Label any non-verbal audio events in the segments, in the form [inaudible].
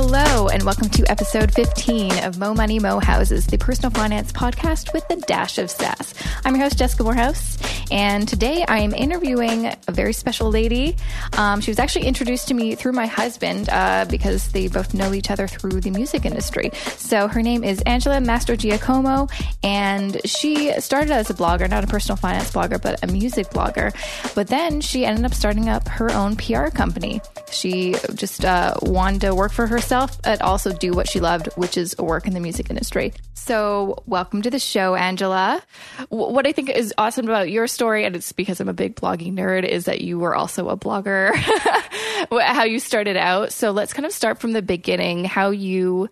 Hello, and welcome to episode 15 of Mo Money Mo Houses, the personal finance podcast with a dash of sass. I'm your host, Jessica Moorhouse, and today I am interviewing a very special lady. Um, she was actually introduced to me through my husband uh, because they both know each other through the music industry. So her name is Angela Mastrogiacomo, and she started as a blogger, not a personal finance blogger, but a music blogger. But then she ended up starting up her own PR company. She just uh, wanted to work for herself, but also do what she loved, which is work in the music industry. So, welcome to the show, Angela. What I think is awesome about your story, and it's because I'm a big blogging nerd, is that you were also a blogger, [laughs] how you started out. So, let's kind of start from the beginning, how you,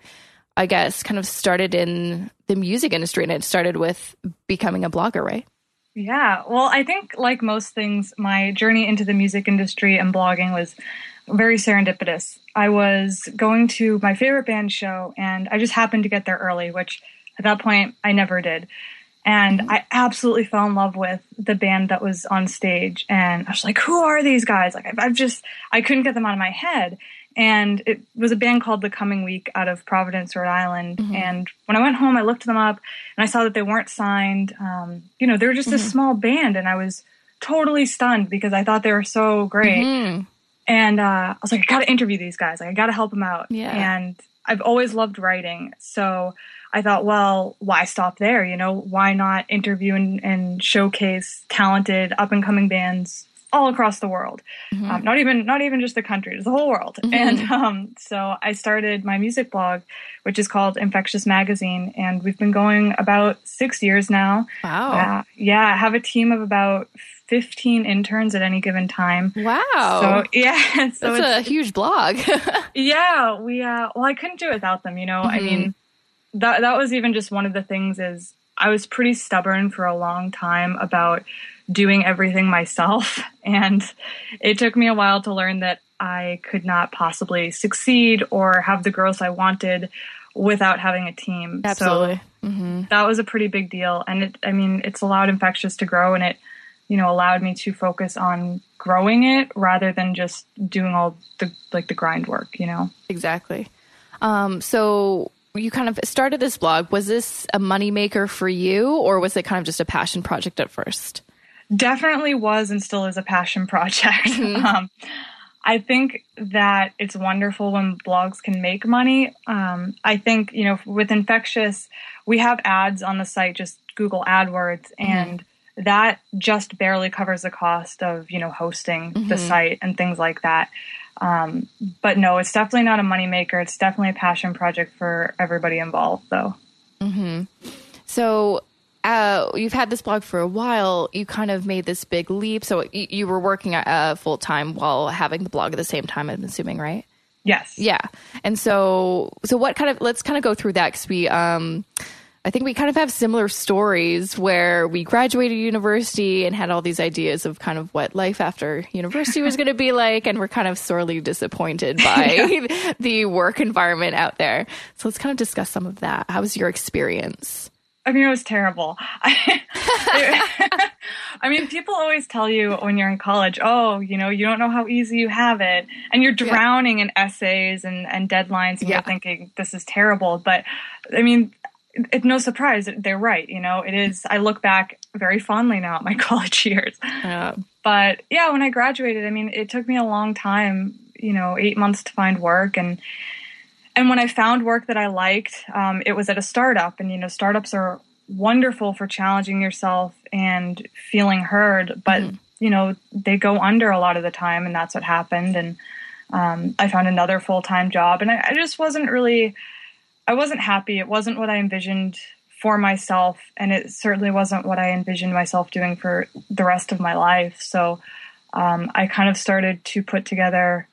I guess, kind of started in the music industry, and it started with becoming a blogger, right? Yeah. Well, I think, like most things, my journey into the music industry and blogging was very serendipitous. I was going to my favorite band show and I just happened to get there early, which at that point I never did. And. I absolutely fell in love with the band that was on stage. And I was like, who are these guys? Like, I've, I've just, I couldn't get them out of my head. And it was a band called The Coming Week out of Providence, Rhode Island. Mm-hmm. And when I went home, I looked them up and I saw that they weren't signed. Um, you know, they were just mm-hmm. a small band. And I was totally stunned because I thought they were so great. Mm-hmm. And uh, I was like, I got to interview these guys. Like, I got to help them out. Yeah. And I've always loved writing. So I thought, well, why stop there? You know, why not interview and, and showcase talented up and coming bands all across the world? Mm-hmm. Um, not even not even just the country, just the whole world. Mm-hmm. And um, so I started my music blog, which is called Infectious Magazine, and we've been going about six years now. Wow. Uh, yeah, I have a team of about 15 interns at any given time. Wow. So [laughs] yeah, so that's a huge blog. [laughs] yeah, we uh well I couldn't do it without them, you know. Mm-hmm. I mean, that that was even just one of the things is I was pretty stubborn for a long time about doing everything myself [laughs] and it took me a while to learn that I could not possibly succeed or have the growth I wanted without having a team. Absolutely. So mm-hmm. that was a pretty big deal and it I mean, it's allowed Infectious to grow and it you know allowed me to focus on growing it rather than just doing all the like the grind work you know exactly um, so you kind of started this blog was this a moneymaker for you or was it kind of just a passion project at first definitely was and still is a passion [laughs] project mm-hmm. um, i think that it's wonderful when blogs can make money um, i think you know with infectious we have ads on the site just google adwords mm-hmm. and that just barely covers the cost of you know hosting mm-hmm. the site and things like that um, but no it's definitely not a moneymaker it's definitely a passion project for everybody involved though mm-hmm. so uh, you've had this blog for a while you kind of made this big leap so you, you were working uh, full time while having the blog at the same time i'm assuming right yes yeah and so so what kind of let's kind of go through that because we um I think we kind of have similar stories where we graduated university and had all these ideas of kind of what life after university was going to be like, and we're kind of sorely disappointed by [laughs] yeah. [laughs] the work environment out there. So let's kind of discuss some of that. How was your experience? I mean, it was terrible. [laughs] I mean, people always tell you when you're in college, oh, you know, you don't know how easy you have it. And you're drowning yeah. in essays and, and deadlines and yeah. you're thinking, this is terrible. But I mean, it's no surprise they're right you know it is i look back very fondly now at my [laughs] college years yeah. but yeah when i graduated i mean it took me a long time you know eight months to find work and and when i found work that i liked um, it was at a startup and you know startups are wonderful for challenging yourself and feeling heard but mm. you know they go under a lot of the time and that's what happened and um, i found another full-time job and I, I just wasn't really I wasn't happy. It wasn't what I envisioned for myself, and it certainly wasn't what I envisioned myself doing for the rest of my life. So um, I kind of started to put together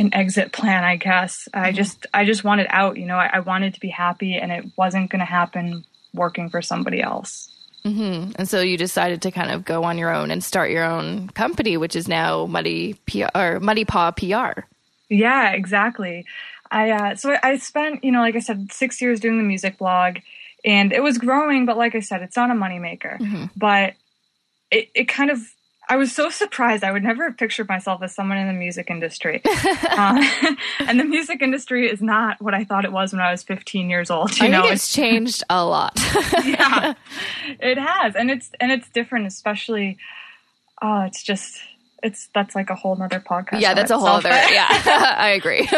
an exit plan. I guess mm-hmm. I just I just wanted out. You know, I, I wanted to be happy, and it wasn't going to happen working for somebody else. Mm-hmm. And so you decided to kind of go on your own and start your own company, which is now Muddy PR or Muddy Paw PR. Yeah, exactly. I uh, so I spent you know like I said six years doing the music blog, and it was growing. But like I said, it's not a moneymaker. Mm-hmm. But it it kind of I was so surprised. I would never have pictured myself as someone in the music industry. [laughs] uh, [laughs] and the music industry is not what I thought it was when I was 15 years old. You I know, it's, it's changed a lot. [laughs] yeah, it has, and it's and it's different, especially. Oh, it's just it's that's like a whole nother podcast. Yeah, that's a whole other. Yeah, I agree.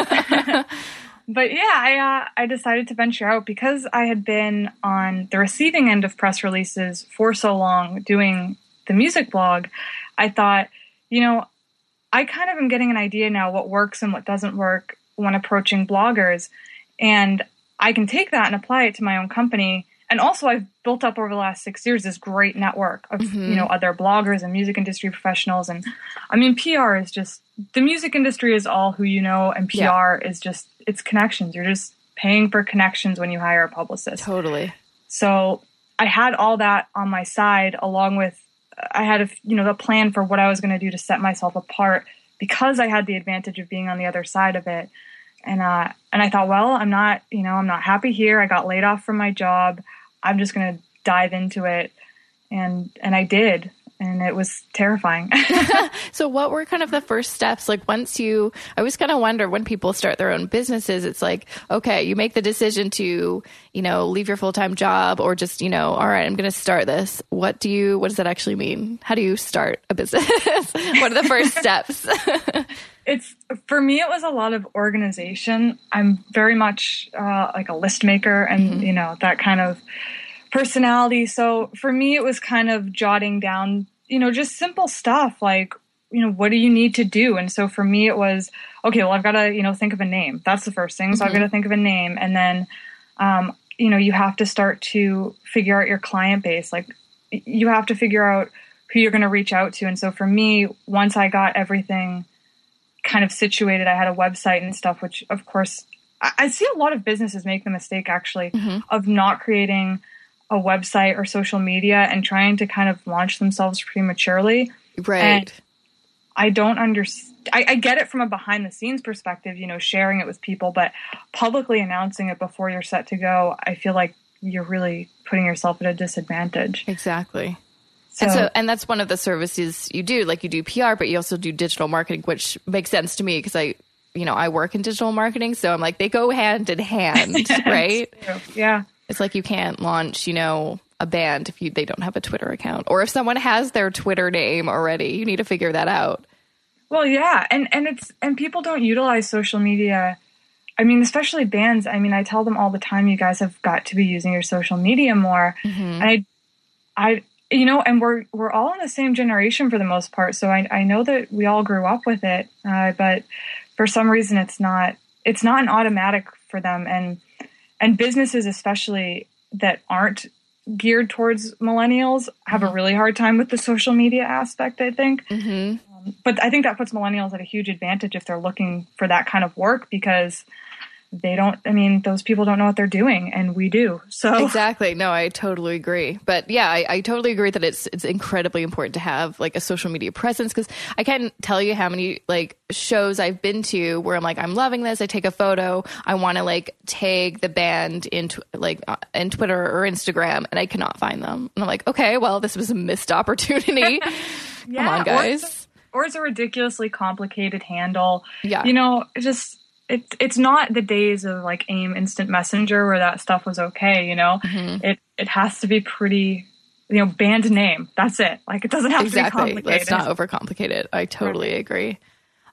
but yeah, I uh, I decided to venture out because I had been on the receiving end of press releases for so long, doing the music blog. I thought, you know, I kind of am getting an idea now what works and what doesn't work when approaching bloggers. And I can take that and apply it to my own company. And also, I've built up over the last six years this great network of mm-hmm. you know other bloggers and music industry professionals. And I mean, PR is just the music industry is all who you know, and PR yeah. is just it's connections. You're just paying for connections when you hire a publicist. Totally. So I had all that on my side, along with I had a you know a plan for what I was going to do to set myself apart because I had the advantage of being on the other side of it. And uh, and I thought, well, I'm not you know I'm not happy here. I got laid off from my job. I'm just going to dive into it, and and I did and it was terrifying. [laughs] so, what were kind of the first steps? Like, once you, I always kind of wonder when people start their own businesses, it's like, okay, you make the decision to, you know, leave your full time job or just, you know, all right, I'm going to start this. What do you, what does that actually mean? How do you start a business? [laughs] what are the first steps? [laughs] it's for me it was a lot of organization i'm very much uh, like a list maker and mm-hmm. you know that kind of personality so for me it was kind of jotting down you know, just simple stuff like, you know, what do you need to do? And so for me, it was, okay, well, I've got to, you know, think of a name. That's the first thing. So mm-hmm. I've got to think of a name. And then, um, you know, you have to start to figure out your client base. Like, you have to figure out who you're going to reach out to. And so for me, once I got everything kind of situated, I had a website and stuff, which of course I, I see a lot of businesses make the mistake actually mm-hmm. of not creating a website or social media and trying to kind of launch themselves prematurely. Right. And I don't understand. I, I, get it from a behind the scenes perspective, you know, sharing it with people, but publicly announcing it before you're set to go, I feel like you're really putting yourself at a disadvantage. Exactly. So, and so, and that's one of the services you do. Like you do PR, but you also do digital marketing, which makes sense to me because I, you know, I work in digital marketing, so I'm like they go hand in hand, [laughs] right? Yeah. It's like you can't launch, you know, a band if you they don't have a Twitter account, or if someone has their Twitter name already, you need to figure that out. Well, yeah, and and it's and people don't utilize social media. I mean, especially bands. I mean, I tell them all the time, you guys have got to be using your social media more. Mm-hmm. And I, I, you know, and we're we're all in the same generation for the most part, so I I know that we all grew up with it, uh, but for some reason, it's not it's not an automatic for them, and and businesses especially that aren't geared towards millennials have mm-hmm. a really hard time with the social media aspect i think mm-hmm. um, but i think that puts millennials at a huge advantage if they're looking for that kind of work because they don't i mean those people don't know what they're doing and we do. So exactly. No i totally agree. But yeah i, I totally agree that it's it's incredibly important to have like a social media presence because i can't tell you how many like shows i've been to where i'm like i'm loving this. I take a photo. I want to like tag the band into like uh, in twitter or instagram and i cannot find them. And i'm like okay well this was a missed opportunity. Yeah, [laughs] come on guys or it's, or it's a ridiculously complicated handle. Yeah. You know just it, it's not the days of like AIM Instant Messenger where that stuff was okay, you know? Mm-hmm. It it has to be pretty you know, band name. That's it. Like it doesn't have exactly. to be complicated. Let's not overcomplicate it. I totally right. agree.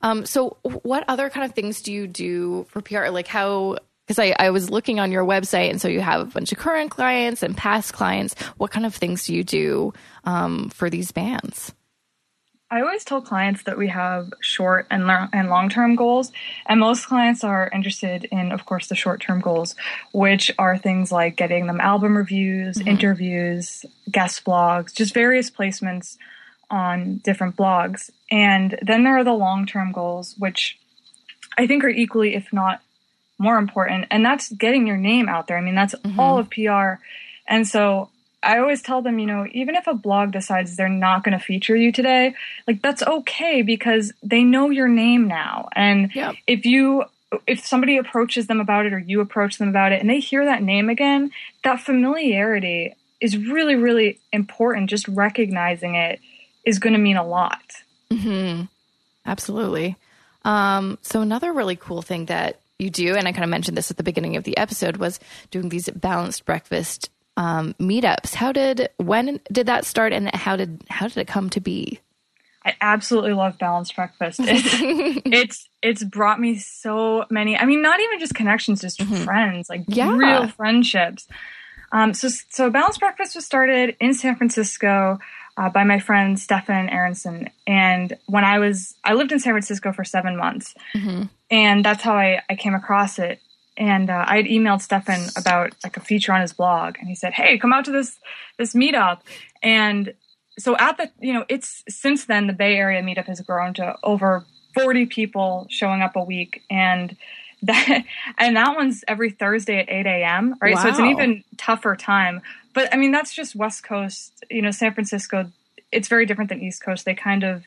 Um, so what other kind of things do you do for PR? Like how because I, I was looking on your website and so you have a bunch of current clients and past clients. What kind of things do you do um, for these bands? I always tell clients that we have short and, and long term goals, and most clients are interested in, of course, the short term goals, which are things like getting them album reviews, mm-hmm. interviews, guest blogs, just various placements on different blogs. And then there are the long term goals, which I think are equally, if not more important, and that's getting your name out there. I mean, that's mm-hmm. all of PR. And so I always tell them, you know, even if a blog decides they're not going to feature you today, like that's okay because they know your name now. And yep. if you if somebody approaches them about it or you approach them about it and they hear that name again, that familiarity is really really important just recognizing it is going to mean a lot. Mm-hmm. Absolutely. Um, so another really cool thing that you do, and I kind of mentioned this at the beginning of the episode, was doing these balanced breakfast um, meetups. How did when did that start, and how did how did it come to be? I absolutely love balanced breakfast. It's, [laughs] it's it's brought me so many. I mean, not even just connections, just mm-hmm. friends, like yeah. real friendships. Um, so so balanced breakfast was started in San Francisco uh, by my friend Stefan Aronson. And when I was, I lived in San Francisco for seven months. Mm-hmm. And that's how I, I came across it. And uh, I had emailed Stefan about like a feature on his blog. And he said, Hey, come out to this, this meetup. And so at the, you know, it's since then the Bay Area meetup has grown to over 40 people showing up a week. And that, [laughs] and that one's every Thursday at 8 a.m. Right. Wow. So it's an even tougher time but I mean, that's just West Coast. You know, San Francisco. It's very different than East Coast. They kind of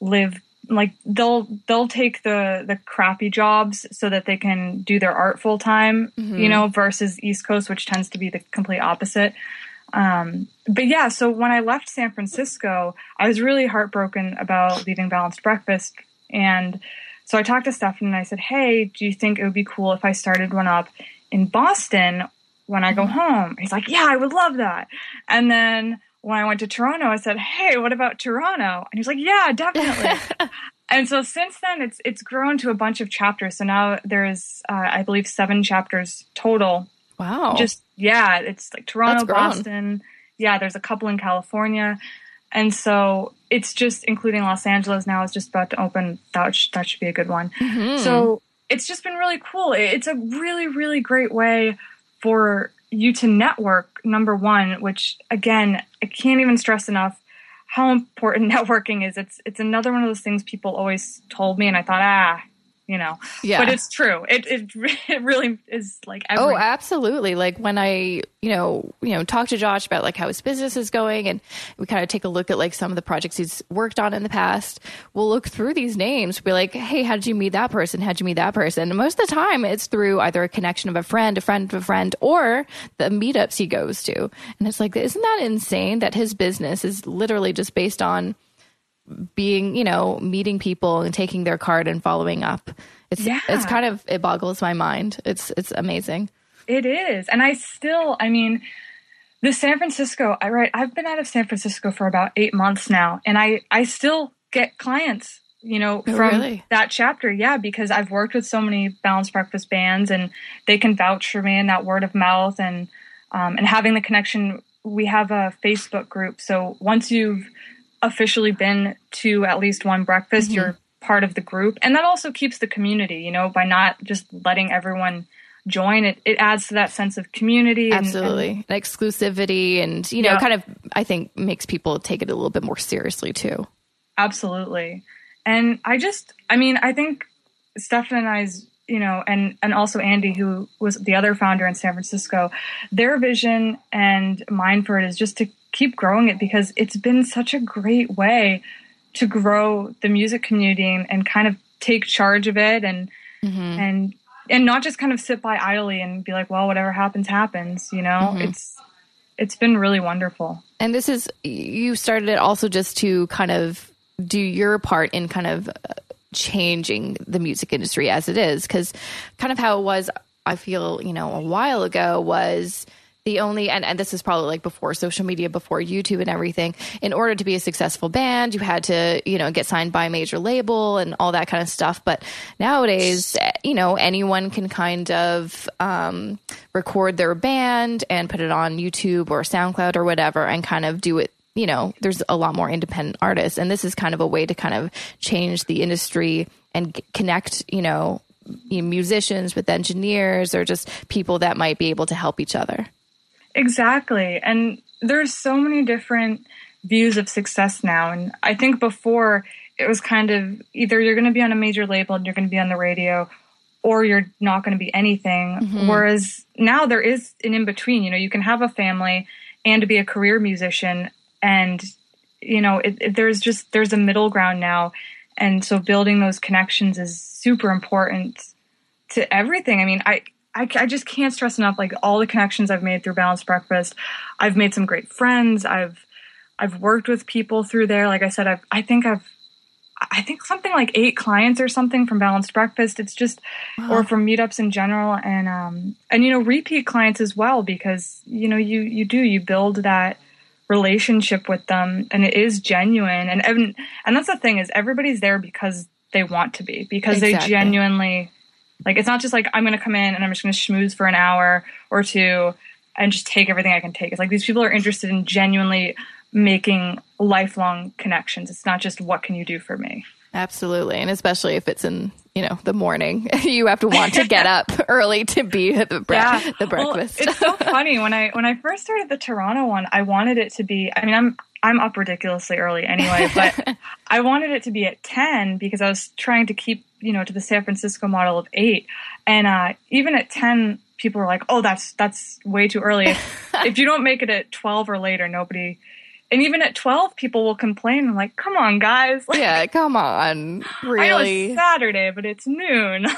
live like they'll they'll take the the crappy jobs so that they can do their art full time. Mm-hmm. You know, versus East Coast, which tends to be the complete opposite. Um, but yeah, so when I left San Francisco, I was really heartbroken about leaving Balanced Breakfast. And so I talked to Stefan and I said, Hey, do you think it would be cool if I started one up in Boston when I go mm-hmm. home. He's like, yeah, I would love that. And then when I went to Toronto, I said, hey, what about Toronto? And he's like, yeah, definitely. [laughs] and so since then, it's it's grown to a bunch of chapters. So now there's, uh, I believe, seven chapters total. Wow. Just yeah, it's like Toronto, Boston. Yeah, there's a couple in California. And so it's just including Los Angeles now is just about to open. That, sh- that should be a good one. Mm-hmm. So it's just been really cool. It's a really, really great way for you to network, number one, which again, I can't even stress enough how important [laughs] networking is. It's it's another one of those things people always told me, and I thought, ah, you know. Yeah. But it's true. It it, [laughs] it really is like oh, every- Oh, absolutely. Like when I, you know, you know, talk to Josh about like how his business is going and we kind of take a look at like some of the projects he's worked on in the past, we'll look through these names, be like, "Hey, how did you meet that person? How'd you meet that person?" And most of the time it's through either a connection of a friend, a friend of a friend, or the meetups he goes to. And it's like, isn't that insane that his business is literally just based on being, you know, meeting people and taking their card and following up. It's yeah. it's kind of it boggles my mind. It's it's amazing. It is. And I still, I mean, the San Francisco, I right, I've been out of San Francisco for about 8 months now and I I still get clients you know, oh, from really? that chapter. Yeah, because I've worked with so many balanced breakfast bands and they can vouch for me and that word of mouth and um, and having the connection. We have a Facebook group. So once you've officially been to at least one breakfast, mm-hmm. you're part of the group. And that also keeps the community, you know, by not just letting everyone join it it adds to that sense of community and, absolutely and, exclusivity and you know yeah. kind of i think makes people take it a little bit more seriously too absolutely and i just i mean i think stefan and i's you know and and also andy who was the other founder in san francisco their vision and mine for it is just to keep growing it because it's been such a great way to grow the music community and, and kind of take charge of it and mm-hmm. and and not just kind of sit by idly and be like, well, whatever happens, happens. You know, mm-hmm. it's it's been really wonderful. And this is you started it also just to kind of do your part in kind of uh, changing the music industry as it is because kind of how it was I feel, you know, a while ago was the only and, and this is probably like before social media before youtube and everything in order to be a successful band you had to you know get signed by a major label and all that kind of stuff. But nowadays you know anyone can kind of um, record their band and put it on youtube or soundcloud or whatever and kind of do it you know there's a lot more independent artists and this is kind of a way to kind of change the industry and connect you know musicians with engineers or just people that might be able to help each other Exactly. And there's so many different views of success now. And I think before it was kind of either you're going to be on a major label and you're going to be on the radio or you're not going to be anything. Mm-hmm. Whereas now there is an in between. You know, you can have a family and be a career musician. And, you know, it, it, there's just, there's a middle ground now. And so building those connections is super important to everything. I mean, I, I, I just can't stress enough like all the connections I've made through Balanced Breakfast. I've made some great friends. I've I've worked with people through there. Like I said, I've, I think I've, I think something like eight clients or something from Balanced Breakfast. It's just, wow. or from meetups in general, and um, and you know, repeat clients as well because you know you you do you build that relationship with them, and it is genuine, and and and that's the thing is everybody's there because they want to be because exactly. they genuinely like it's not just like I'm going to come in and I'm just going to schmooze for an hour or two and just take everything I can take. It's like these people are interested in genuinely making lifelong connections. It's not just what can you do for me. Absolutely. And especially if it's in, you know, the morning, [laughs] you have to want to get up [laughs] early to be at the, bre- yeah. the breakfast. Well, it's so [laughs] funny. When I, when I first started the Toronto one, I wanted it to be, I mean, I'm, I'm up ridiculously early anyway, but I wanted it to be at 10 because I was trying to keep, you know, to the San Francisco model of eight. And, uh, even at 10, people were like, "Oh, that's that's way too early. if you don't make it at 12 or later, nobody and even at 12 people will complain i'm like come on guys. Like, [laughs] yeah come on. Really It's saturday but it's noon. [laughs]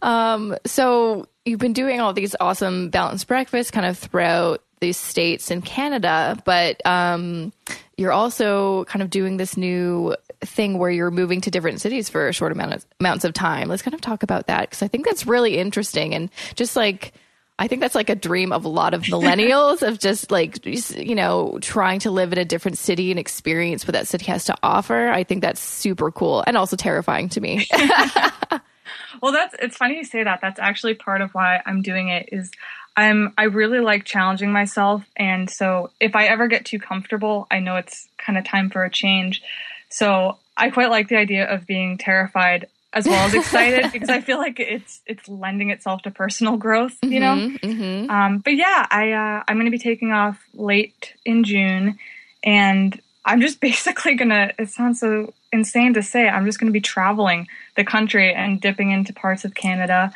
Um so you've been doing all these awesome balanced breakfasts kind of throughout these states in canada but um you're also kind of doing this new thing where you're moving to different cities for a short amount of amounts of time. Let's kind of talk about that because i think that's really interesting and just like I think that's like a dream of a lot of millennials of just like, you know, trying to live in a different city and experience what that city has to offer. I think that's super cool and also terrifying to me. [laughs] well, that's, it's funny you say that. That's actually part of why I'm doing it is I'm, I really like challenging myself. And so if I ever get too comfortable, I know it's kind of time for a change. So I quite like the idea of being terrified as well as excited [laughs] because I feel like it's it's lending itself to personal growth, you know. Mm-hmm, mm-hmm. Um, but yeah, I uh, I'm going to be taking off late in June, and I'm just [laughs] basically gonna. It sounds so insane to say. I'm just going to be traveling the country and dipping into parts of Canada.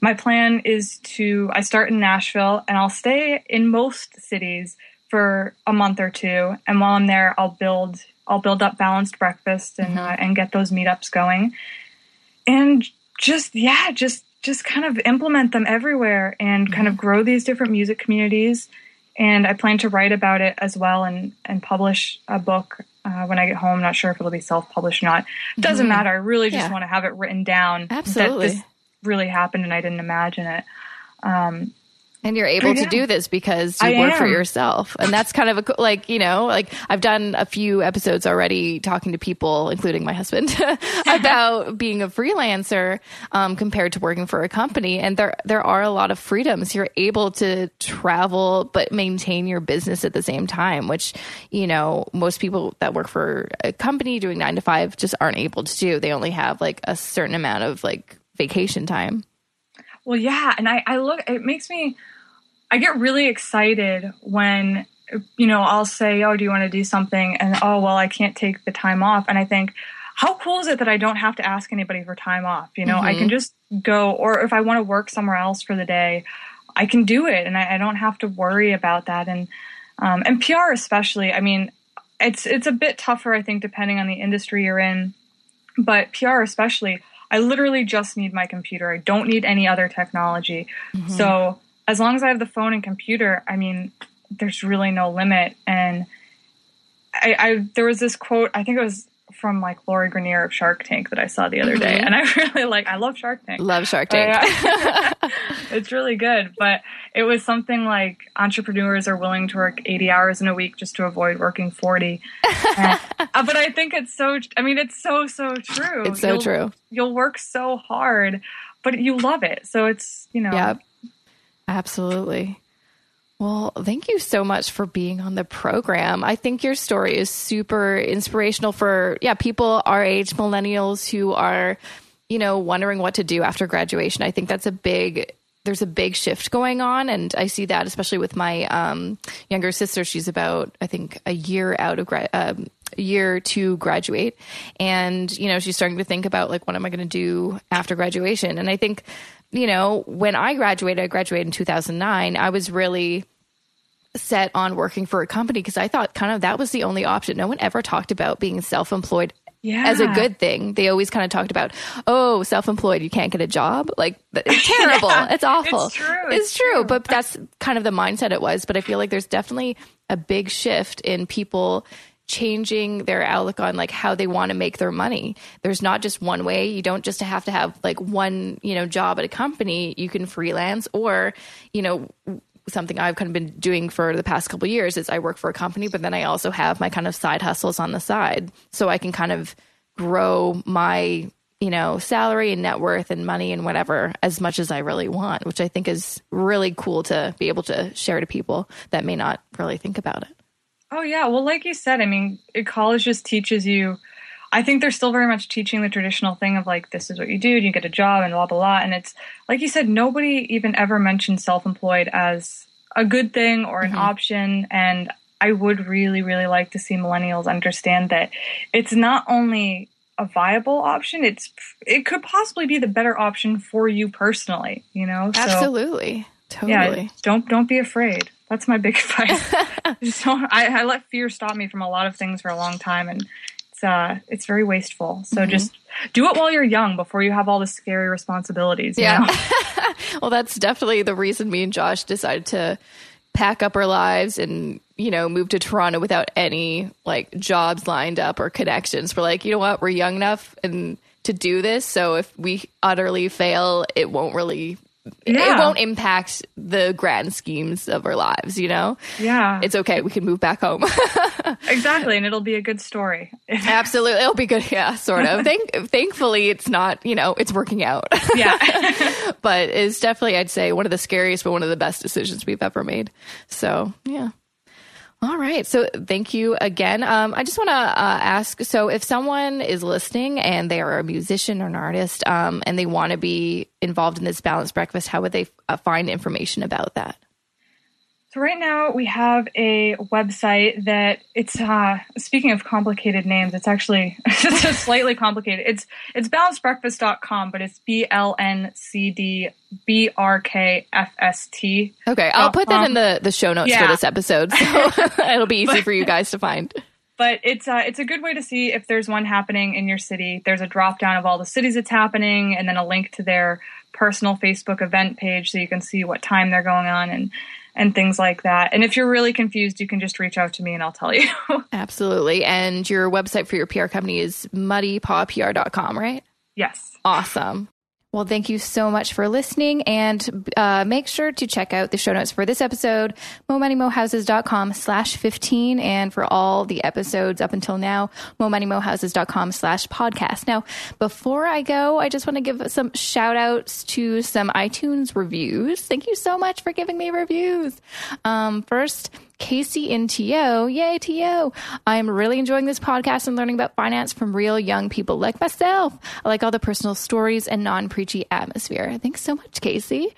My plan is to I start in Nashville and I'll stay in most cities for a month or two, and while I'm there, I'll build I'll build up balanced breakfast and mm-hmm. uh, and get those meetups going and just yeah just just kind of implement them everywhere and kind of mm-hmm. grow these different music communities and i plan to write about it as well and and publish a book uh, when i get home not sure if it'll be self-published or not doesn't mm-hmm. matter i really just yeah. want to have it written down absolutely that this really happened and i didn't imagine it um, and you're able to do this because you I work am. for yourself. And that's kind of a, like, you know, like I've done a few episodes already talking to people, including my husband, [laughs] about being a freelancer um, compared to working for a company. And there, there are a lot of freedoms. You're able to travel, but maintain your business at the same time, which, you know, most people that work for a company doing nine to five just aren't able to do. They only have like a certain amount of like vacation time. Well, yeah. And I, I look, it makes me, I get really excited when you know I'll say, "Oh, do you want to do something?" and oh, well, I can't take the time off, and I think, how cool is it that I don't have to ask anybody for time off? You know, mm-hmm. I can mm-hmm. just go, or if I want to work somewhere else for the day, I can do it, and I, I don't have to worry about that. And um, and PR especially, I mean, it's it's a bit tougher, I think, depending on the industry you're in, but PR especially. I literally just need my computer. I don't need any other technology. Mm-hmm. So as long as I have the phone and computer, I mean, there's really no limit. And I, I there was this quote, I think it was from like Lori Greiner of Shark Tank that I saw the other mm-hmm. day, and I [laughs] really like. I love Shark Tank. Love Shark Tank. But, [laughs] it's really good, but it was something like entrepreneurs are willing to work eighty hours in a week just to avoid working forty. and, uh, but I think it's so. I mean, it's so so true. It's so you'll, true. You'll work so hard, but you love it. So it's you know. Yeah. Absolutely. Well, thank you so much for being on the program. I think your story is super inspirational for yeah, people our age, millennials who are, you know, wondering what to do after graduation. I think that's a big there's a big shift going on and I see that especially with my um, younger sister. She's about I think a year out of grad um, year to graduate and you know she's starting to think about like what am i going to do after graduation and i think you know, when I graduated, I graduated in 2009, I was really set on working for a company because I thought kind of that was the only option. No one ever talked about being self employed yeah. as a good thing. They always kind of talked about, oh, self-employed, you can't get a job. Like it's [laughs] terrible. yeah, it's awful. It's true. It's, it's true. true. But that's kind of the mindset it was. But I feel like there's definitely a big shift in people changing their outlook on like how they want to make their money. There's not just one way. You don't just have to have like one, you know, job at a company. You can freelance or, you know, something I've kind of been doing for the past couple years is I work for a company, but then I also have my kind of side hustles on the side. So I can kind of grow my, you know, salary and net worth and money and whatever as much as I really want, which I think is really cool to be able to share to people that may not really think about it. Oh yeah, well like you said, I mean, college just teaches you I think they're still very much teaching the traditional thing of like, this is what you do, and you get a job and blah, blah, blah. And it's like you said, nobody even ever mentioned self employed as a good thing or an mm-hmm. option. And I would really, really like to see millennials understand that it's not only a viable option, it's it could possibly be the better option for you personally, you know? Absolutely. So, totally. Yeah, don't don't be afraid. That's my big [laughs] advice. [laughs] I, I let fear stop me from a lot of things for a long time and it's uh it's very wasteful. So mm-hmm. just do it while you're young before you have all the scary responsibilities. yeah. [laughs] well, that's definitely the reason me and Josh decided to pack up our lives and you know move to Toronto without any like jobs lined up or connections. We're like, you know what, we're young enough and to do this. So if we utterly fail, it won't really yeah. it won't impact the grand schemes of our lives, you know? Yeah. It's okay. We can move back home. [laughs] exactly. And it'll be a good story. [laughs] Absolutely. It'll be good. Yeah, sort of. [laughs] Thank, thankfully, it's not, you know, it's working out. yeah. but it's definitely, I'd say, one of the scariest, but one of the best decisions we've ever made. So, yeah. All right. So thank you again. Um, I just want to uh, ask so, if someone is listening and they are a musician or an artist um, and they want to be involved in this balanced breakfast, how would they uh, find information about that? So right now we have a website that it's uh, speaking of complicated names, it's actually it's [laughs] slightly complicated. It's it's balancedbreakfast.com, but it's B L N C D B R K F S T. Okay, I'll put that in the the show notes yeah. for this episode, so [laughs] [laughs] it'll be easy but, for you guys to find. But it's uh, it's a good way to see if there's one happening in your city. There's a drop down of all the cities it's happening, and then a link to their personal Facebook event page, so you can see what time they're going on and and things like that. And if you're really confused, you can just reach out to me and I'll tell you. [laughs] Absolutely. And your website for your PR company is muddypawpr.com, right? Yes. Awesome. Well, thank you so much for listening. And uh, make sure to check out the show notes for this episode, momoneymohouses.com slash 15. And for all the episodes up until now, momoneymohouses.com slash podcast. Now, before I go, I just want to give some shout outs to some iTunes reviews. Thank you so much for giving me reviews. Um, first, Casey in TO. Yay, TO. I'm really enjoying this podcast and learning about finance from real young people like myself. I like all the personal stories and non preachy atmosphere. Thanks so much, Casey.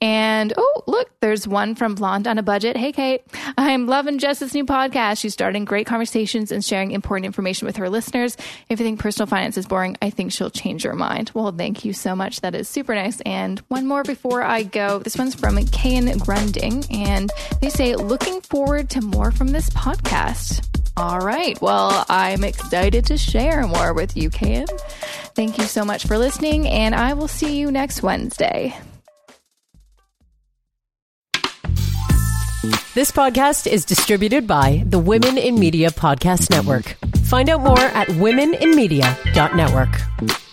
And oh, look, there's one from Blonde on a Budget. Hey, Kate. I'm loving Jess's new podcast. She's starting great conversations and sharing important information with her listeners. If you think personal finance is boring, I think she'll change your mind. Well, thank you so much. That is super nice. And one more before I go. This one's from Kayan Grunding, and they say, looking for forward to more from this podcast. All right. Well, I'm excited to share more with you, Cam. Thank you so much for listening, and I will see you next Wednesday. This podcast is distributed by the Women in Media Podcast Network. Find out more at womeninmedia.network.